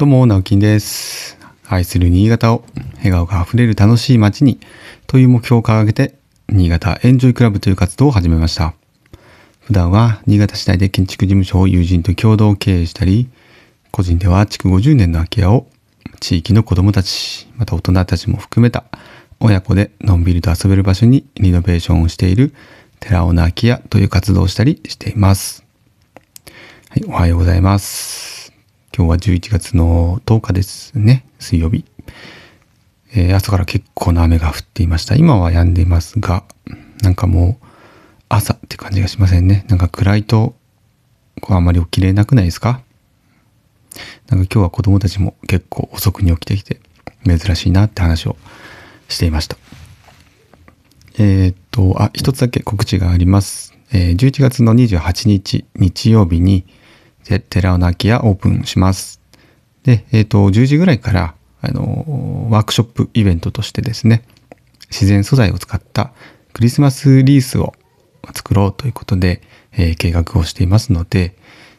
どうも、直樹です。愛する新潟を笑顔があふれる楽しい街にという目標を掲げて、新潟エンジョイクラブという活動を始めました。普段は新潟市内で建築事務所を友人と共同経営したり、個人では築50年の空き家を地域の子供たち、また大人たちも含めた親子でのんびりと遊べる場所にリノベーションをしている寺尾の空き家という活動をしたりしています。はい、おはようございます。今日は11月の10日ですね、水曜日。えー朝から結構な雨が降っていました。今は止んでいますが、なんかもう朝って感じがしませんね。なんか暗いと、こうあんまり起きれなくないですか？なんか今日は子供たちも結構遅くに起きてきて、珍しいなって話をしていました。えーっと、あ、一つだけ告知があります。えー11月の28日、日曜日に、寺尾の空き家オープンします。で、えーっと、10時ぐらいから、あのワークショップイベントとしてですね、自然素材を使ったクリスマスリースを作ろうということで、えー計画をしていますので、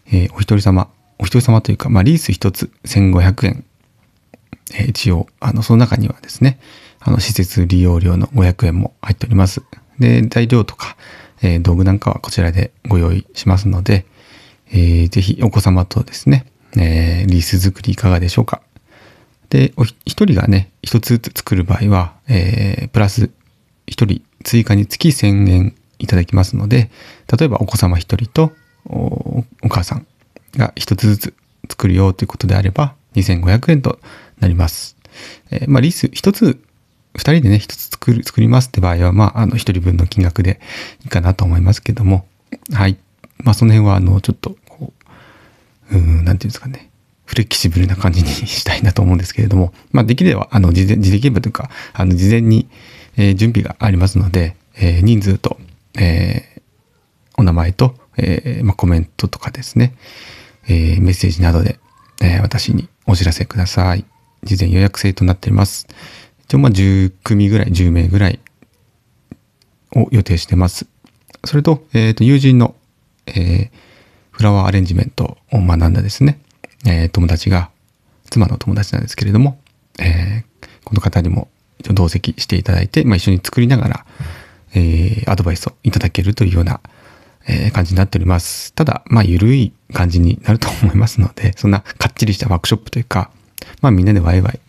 えーお一人様、お一人様というか、まあ、リース一つ1500円えー一応、あの、その中にはですね、あの、施設利用料の500円も入っております。で、材料とか、えー道具なんかはこちらでご用意しますので、えーぜひお子様とですね、えーリース作りいかがでしょうか。で、お一人がね、一つずつ作る場合は、えープラス一人追加につき1000円いただきますので、例えばお子様一人とおお母さんが一つずつ作るよということであれば、2500円となります。えーまあ、リース一つ、二人でね、一つ作る、作りますって場合は、まあ、あの、一人分の金額でいいかなと思いますけども、はい。まあ、その辺は、あの、ちょっと、ていうんですかね。フレキシブルな感じにしたいなと思うんですけれども、まあ、できれば、あの、事前、事前現場というか、あの、事前に、えー準備がありますので、えー人数と、えーお名前と、えーまあ、コメントとかですね、えーメッセージなどで、えー私にお知らせください。事前予約制となっております。一応まあ10組ぐらい、10名ぐらいを予定してます。それと、えっ、と、友人の、えーフラワーアレンジメントを学んだですね、えー友達が、妻の友達なんですけれども、えーこの方にも同席していただいて、まあ、一緒に作りながら、えーアドバイスをいただけるというような、えー感じになっております。ただ、まあ、ゆるい感じになると思いますので、そんなかっちりしたワークショップというか、まあ、みんなでワイワイ、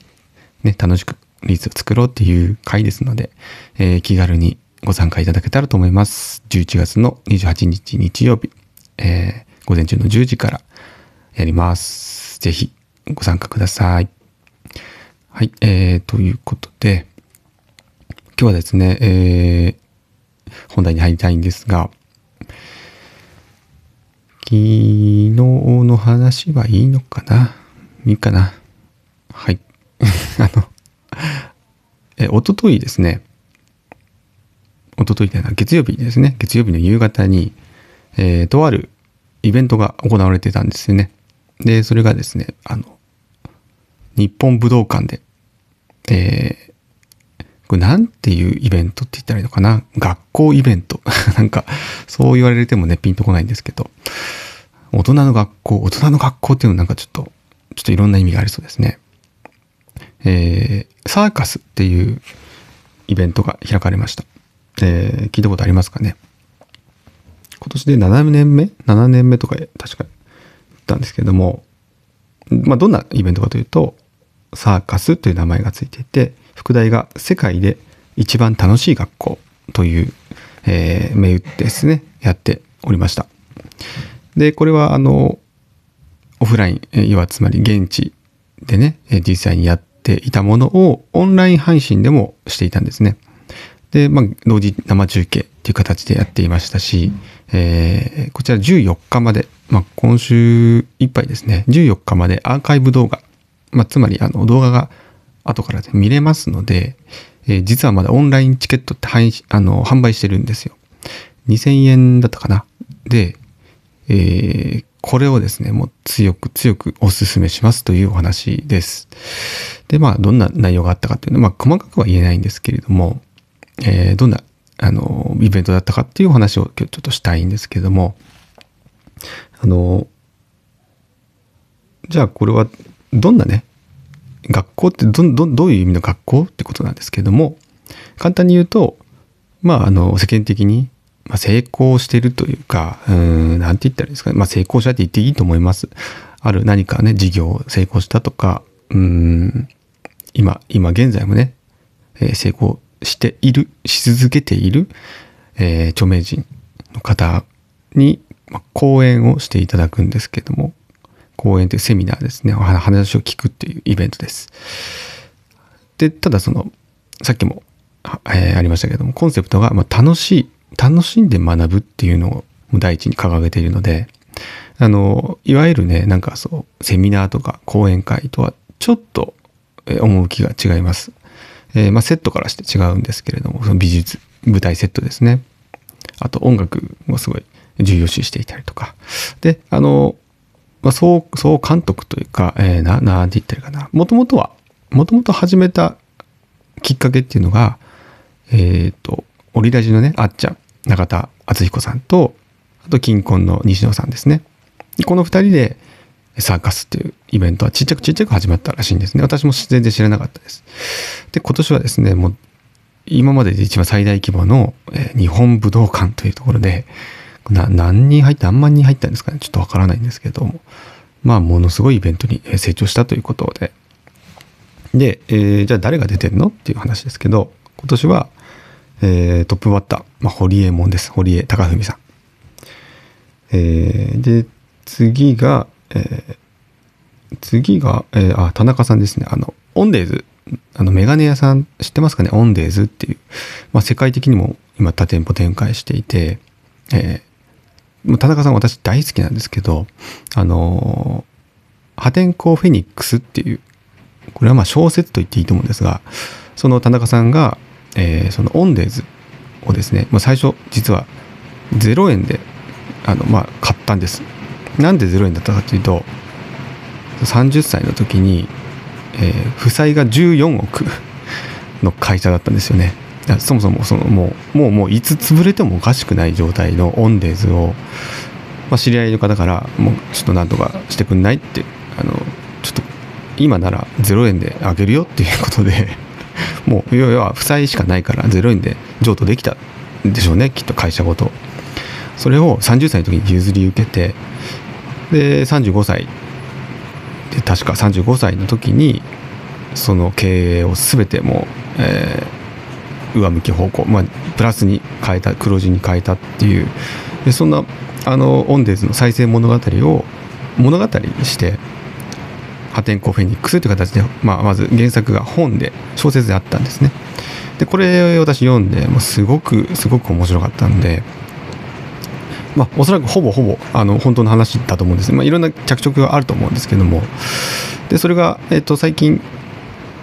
ね、楽しくリースを作ろうっていう回ですので、えー気軽にご参加いただけたらと思います。11月の28日日曜日、えー午前中の10時からやります。ぜひご参加ください。はい、えー、ということで、今日はですね、えー本題に入りたいんですが、昨日の話はいいのかな？いいかな？はい。あの、え、おとといですね、おとといだな、月曜日ですね、月曜日の夕方に、えーとあるイベントが行われてたんですよね。で、それがですね、あの、日本武道館で、えーこれなんていうイベントって言ったらいいのかな？学校イベント。なんか、そう言われてもね、ピンとこないんですけど、大人の学校、大人の学校っていうのはなんかちょっと、ちょっといろんな意味がありそうですね。えーサーカスっていうイベントが開かれました。えー聞いたことありますかね？今年で7年目 ?7 年目とか確か言ったんですけれども、まあ、どんなイベントかというと、サーカスという名前がついていて、副題が世界で一番楽しい学校という、えー銘打ですね、やっておりました。で、これはあの、オフライン、要はつまり現地でね、実際にやっていたものをオンライン配信でもしていたんですね。で、まあ、同時生中継っていう形でやっていましたし、えーこちら14日まで、まあ、今週いっぱいですね、14日までアーカイブ動画、まあ、つまりあの動画が後から見れますので、えー実はまだオンラインチケットって配あの販売してるんですよ。2000円だったかな。で、えーこれをですね、もう強く強くお勧めしますというお話です。で、まあ、どんな内容があったかっていうのは、まあ、細かくは言えないんですけれども、えーどんな、あの、イベントだったかっていうお話を今日ちょっとしたいんですけども、あの、じゃあこれはどんなね学校ってどどどういう意味の学校ってことなんですけども簡単に言うとまああの世間的に、まあ、成功してるというかうんなんて言ったらいいですかね、まあ、成功者って言っていいと思います。ある何かね事業成功したとかうん今今現在もね、えー、成功しているし続けている、えー、著名人の方に、まあ、講演をしていただくんですけども講演というセミナーですねお話を聞くっていうイベントです。でただそのさっきも、えー、ありましたけどもコンセプトが、まあ、楽しい楽しんで学ぶっていうのを第一に掲げているのであのいわゆるねなんかそうセミナーとか講演会とはちょっと趣が違います。えー、まあ、セットからして違うんですけれどもその美術舞台セットですね。あと音楽もすごい重要視していたりとか。であの、まあ、総総監督というか、えー、ななんて言ってるかなもともとはもともと始めたきっかけっていうのがえっ、ー、とオリラジのねあっちゃん中田敦彦さんとあと金婚の西野さんですね。この2人でサーカスっていうイベントはちっちゃくちっちゃく始まったらしいんですね。私も全然知らなかったです。で、今年はですね、もう今までで一番最大規模の、え、日本武道館というところで、な何人入って何万人入ったんですかねちょっとわからないんですけども、まあ、ものすごいイベントに成長したということで、で、えー、じゃあ誰が出てるのっていう話ですけど、今年は、えー、トップバッター、まあ、堀江門です。堀江貴文さん。えー、で、次が、えー、次が、えー、あ、田中さんですね。あの、オンデーズ、あの、メガネ屋さん、知ってますかね？オンデーズっていう、まあ、世界的にも今多店舗展開していて、えー、田中さん私大好きなんですけど、あの破天荒フェニックスっていう、これはまあ小説と言っていいと思うんですが、その田中さんが、えー、そのオンデーズをですね、まあ、最初実は0円であの、まあ、買ったんです。なんで0円だったかというと30歳の時に、えー、負債が14億の会社だったんですよね。そもそもそのもうもうもういつ潰れてもおかしくない状態のオンデーズを、まあ、知り合いの方からもうちょっとなんとかしてくんないってあのちょっと今なら0円であげるよっていうことで もう要は負債しかないから0円で譲渡できたんでしょうねきっと会社ごと。それを30歳の時に譲り受けてで35歳。で確か35歳の時にその経営を全てもう、えー、上向き方向、まあ、プラスに変えた黒字に変えたっていう。でそんなあのオンデーズの再生物語を物語にして破天荒フェニックスという形で、まあ、まず原作が本で小説であったんですね。でこれ私読んでもうすごくすごく面白かったんでまあ、おそらくほぼほぼあの本当の話だと思うんですね、まあ、いろんな着色があると思うんですけども。でそれが、えっと、最近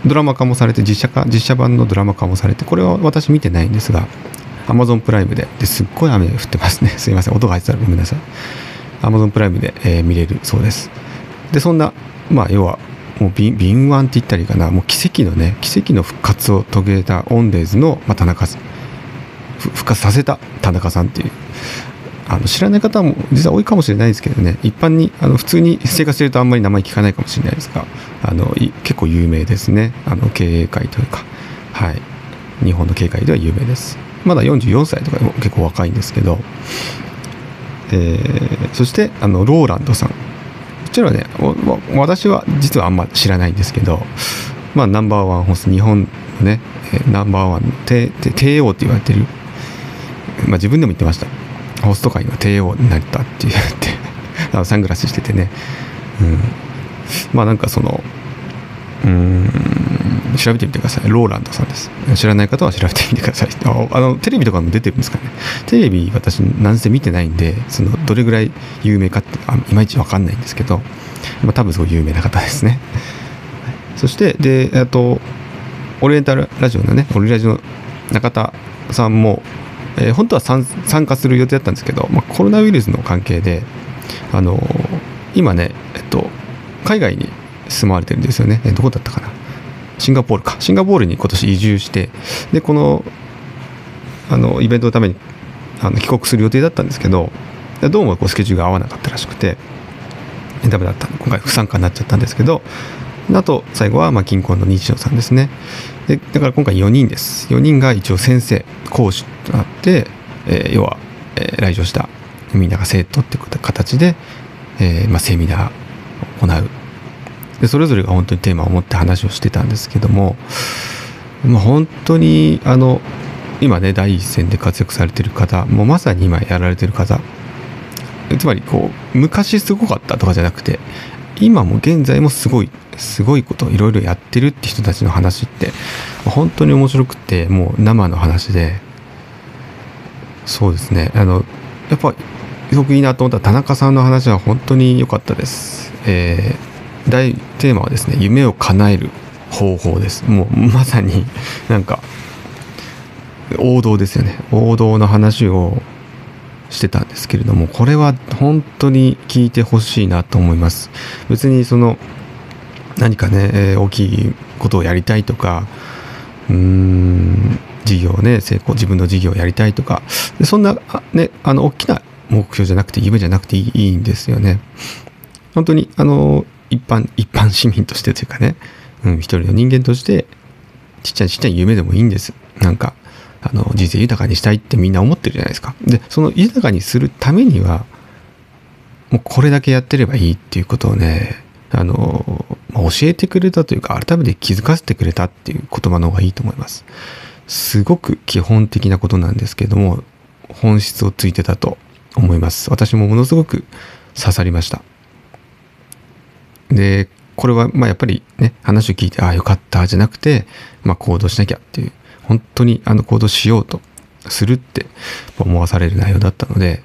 ドラマ化もされて実写化実写版のドラマ化もされてこれは私見てないんですが Amazon プライムでですっごい雨降ってますね。すいません。音が入ってたらごめんなさい。Amazon プライムで、えー、見れるそうです。でそんなまあ要はもう敏腕って言ったらいいかな。もう奇跡のね奇跡の復活を遂げたオンデーズの、まあ、田中さん。復活させた田中さんっていう。あの知らない方も実は多いかもしれないですけどね。一般にあの普通に生活してるとあんまり名前聞かないかもしれないですがあの結構有名ですね。あの経営界というか。はい。日本の経営界では有名です。まだ44歳とかでも結構若いんですけど、えー、そしてあのローランドさん。こちらはね私は実はあんま知らないんですけどまあナンバーワンホース日本のねナンバーワン帝王って言われてるまあ自分でも言ってましたホスト界の帝王になったって言って サングラスしててね、うん、まあなんかそのうん調べてみてください。ローランドさんです。知らない方は調べてみてください。あのテレビとかも出てるんですかね。テレビ私なんせ見てないんでそのどれぐらい有名かってあいまいち分かんないんですけど、まあ、多分すごい有名な方ですね。そしてであとオリエンタルラジオのねオリラジオの中田さんもえー、本当は参加する予定だったんですけど、まあ、コロナウイルスの関係で、あのー、今ね、えっと、海外に住まわれてるんですよね、えどこだったかな。シンガポールか。シンガポールに今年移住してでこのあのイベントのためにあの帰国する予定だったんですけどどうもこうスケジュールが合わなかったらしくてダメだった今回不参加になっちゃったんですけどあと最後はまあ金婚の日野さんですね。でだから今回4人です。4人が一応先生講師となって、えー、要は、えー、来場したみんなが生徒って形で、えーま、セミナーを行う。でそれぞれが本当にテーマを持って話をしてたんですけども、まあ、本当にあの今ね第一線で活躍されてる方もうまさに今やられてる方つまりこう昔すごかったとかじゃなくて今も現在もすごいすごいこといろいろやってるって人たちの話って本当に面白くてもう生の話で。そうですね。あのやっぱすごくいいなと思った田中さんの話は本当に良かったです。えー、大テーマはですね夢を叶える方法です。もうまさになんか王道ですよね。王道の話をしてたんですけれどもこれは本当に聞いてほしいなと思います。別にその何かね、えー、大きいことをやりたいとかうーん事業をね成功自分の事業をやりたいとかそんなねあの大きな目標じゃなくて夢じゃなくていいんですよね。本当にあの一般一般市民としてというかね、うん、一人の人間としてちっちゃいちっちゃい夢でもいいんです。なんかあの人生豊かにしたいってみんな思ってるじゃないですか。でその豊かにするためにはもうこれだけやってればいいっていうことをねあの、教えてくれたというか改めて気づかせてくれたっていう言葉の方がいいと思います。すごく基本的なことなんですけども本質をついてたと思います。私もものすごく刺さりました。でこれはまあやっぱりね話を聞いてああよかったじゃなくて、まあ、行動しなきゃっていう本当にあの行動しようとするって思わされる内容だったので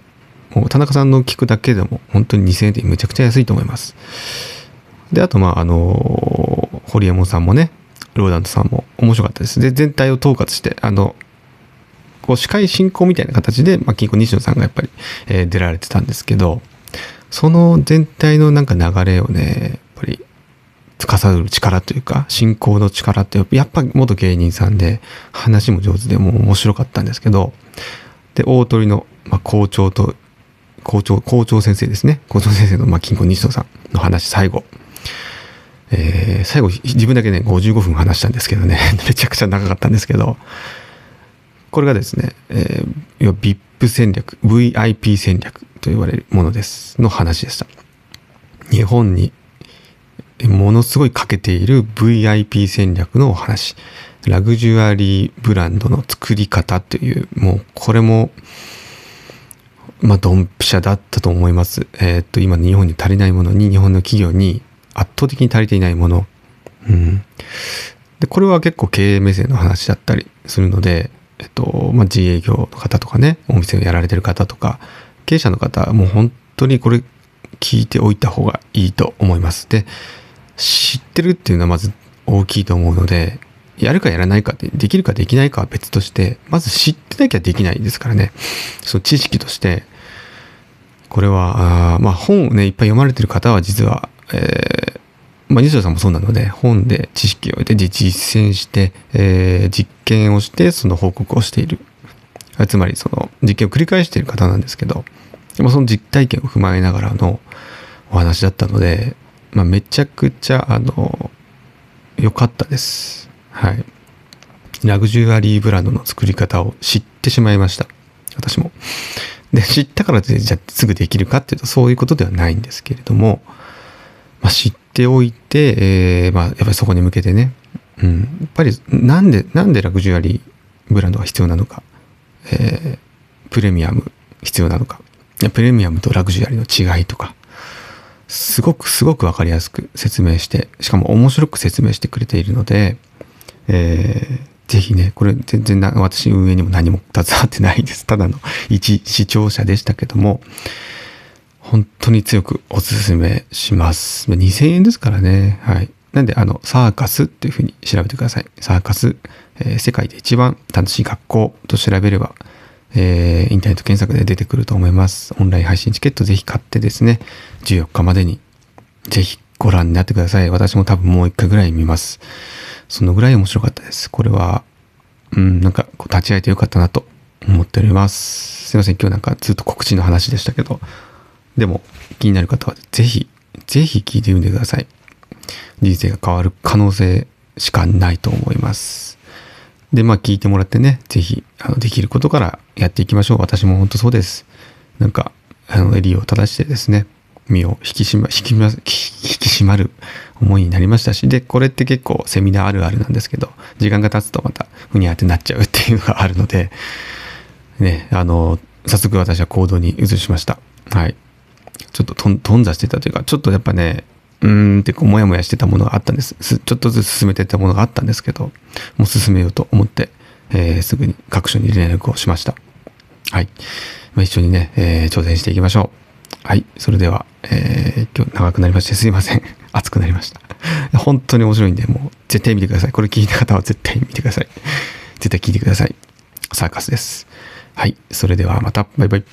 もう田中さんの聞くだけでも本当に2000円でめちゃくちゃ安いと思います。であとまああの堀江門さんもねローダントさんも面白かったです。で全体を統括してあのこう司会進行みたいな形で、まあ、金庫西野さんがやっぱり、えー、出られてたんですけどその全体のなんか流れをねやっぱり司る力というか進行の力ってやっぱ元芸人さんで話も上手でもう面白かったんですけどで大鳥の、まあ、校長と校長校長先生ですね。校長先生の、まあ、金庫西野さんの話最後。えー、最後自分だけね55分話したんですけどね。めちゃくちゃ長かったんですけど。これがですね、えー、VIP 戦略 VIP 戦略と言われるものですの話でした。日本にものすごい欠けている VIP 戦略のお話。ラグジュアリーブランドの作り方というもうこれもまあドンピシャだったと思います。えー、っと今日本に足りないものに日本の企業に圧倒的に足りていないもの。うん。でこれは結構経営目線の話だったりするのでえっとまあ、自営業の方とかねお店をやられてる方とか経営者の方はもう本当にこれ聞いておいた方がいいと思います。で知ってるっていうのはまず大きいと思うのでやるかやらないかってできるかできないかは別としてまず知ってなきゃできないですからね。その知識として。これはあまあ本をねいっぱい読まれてる方は実は、えー、まあ、西野さんもそうなので本で知識を得て実践して、えー、実験をしてその報告をしている。つまりその実験を繰り返している方なんですけどでもその実体験を踏まえながらのお話だったのでまあ、めちゃくちゃあの良かったです。はい。ラグジュアリーブランドの作り方を知ってしまいました。私も。で知ったからでじゃあすぐできるかっていうとそういうことではないんですけれども、まあ、知っておいて、えー、まあ、やっぱりそこに向けてね、うん、やっぱりなんでなんでラグジュアリーブランドが必要なのか、えー、プレミアム必要なのか。プレミアムとラグジュアリーの違いとか。すごくすごく分かりやすく説明してしかも面白く説明してくれているので、えー、ぜひねこれ全然な私運営にも何も携わってないです。ただの一視聴者でしたけども。本当に強くおすすめします2000円ですからねはいなんであのサーカスっていうふうに調べてくださいサーカス、えー、世界で一番楽しい学校と調べればえー、インターネット検索で出てくると思います。オンライン配信チケットぜひ買ってですね、14日までにぜひご覧になってください。私も多分もう一回ぐらい見ます。そのぐらい面白かったです。これは、うん、なんか立ち会えてよかったなと思っております。すいません、今日なんかずっと告知の話でしたけど、でも気になる方はぜひぜひ聞いてみてください。人生が変わる可能性しかないと思います。で、まあ聞いてもらってね、ぜひ、あの、できることからやっていきましょう。私も本当そうです。なんか、あの、襟を正してですね、身を引き締ま、引きま、引き締まる思いになりましたし、で、これって結構セミナーあるあるなんですけど、時間が経つとまたふにゃってなっちゃうっていうのがあるので、ね、あの、早速私は行動に移しました。はい。ちょっと、頓挫してたというか、ちょっとやっぱね、うーんってこう、もやもやしてたものがあったんです。ちょっとずつ進めてたものがあったんですけど、もう進めようと思って、えーすぐに各所に連絡をしました。はい。まあ、一緒にね、えー挑戦していきましょう。はい。それでは、えー今日長くなりましてすいません。熱くなりました。本当に面白いんで、もう絶対見てください。これ聞いた方は絶対見てください。絶対聞いてください。サーカスです。はい。それではまた。バイバイ。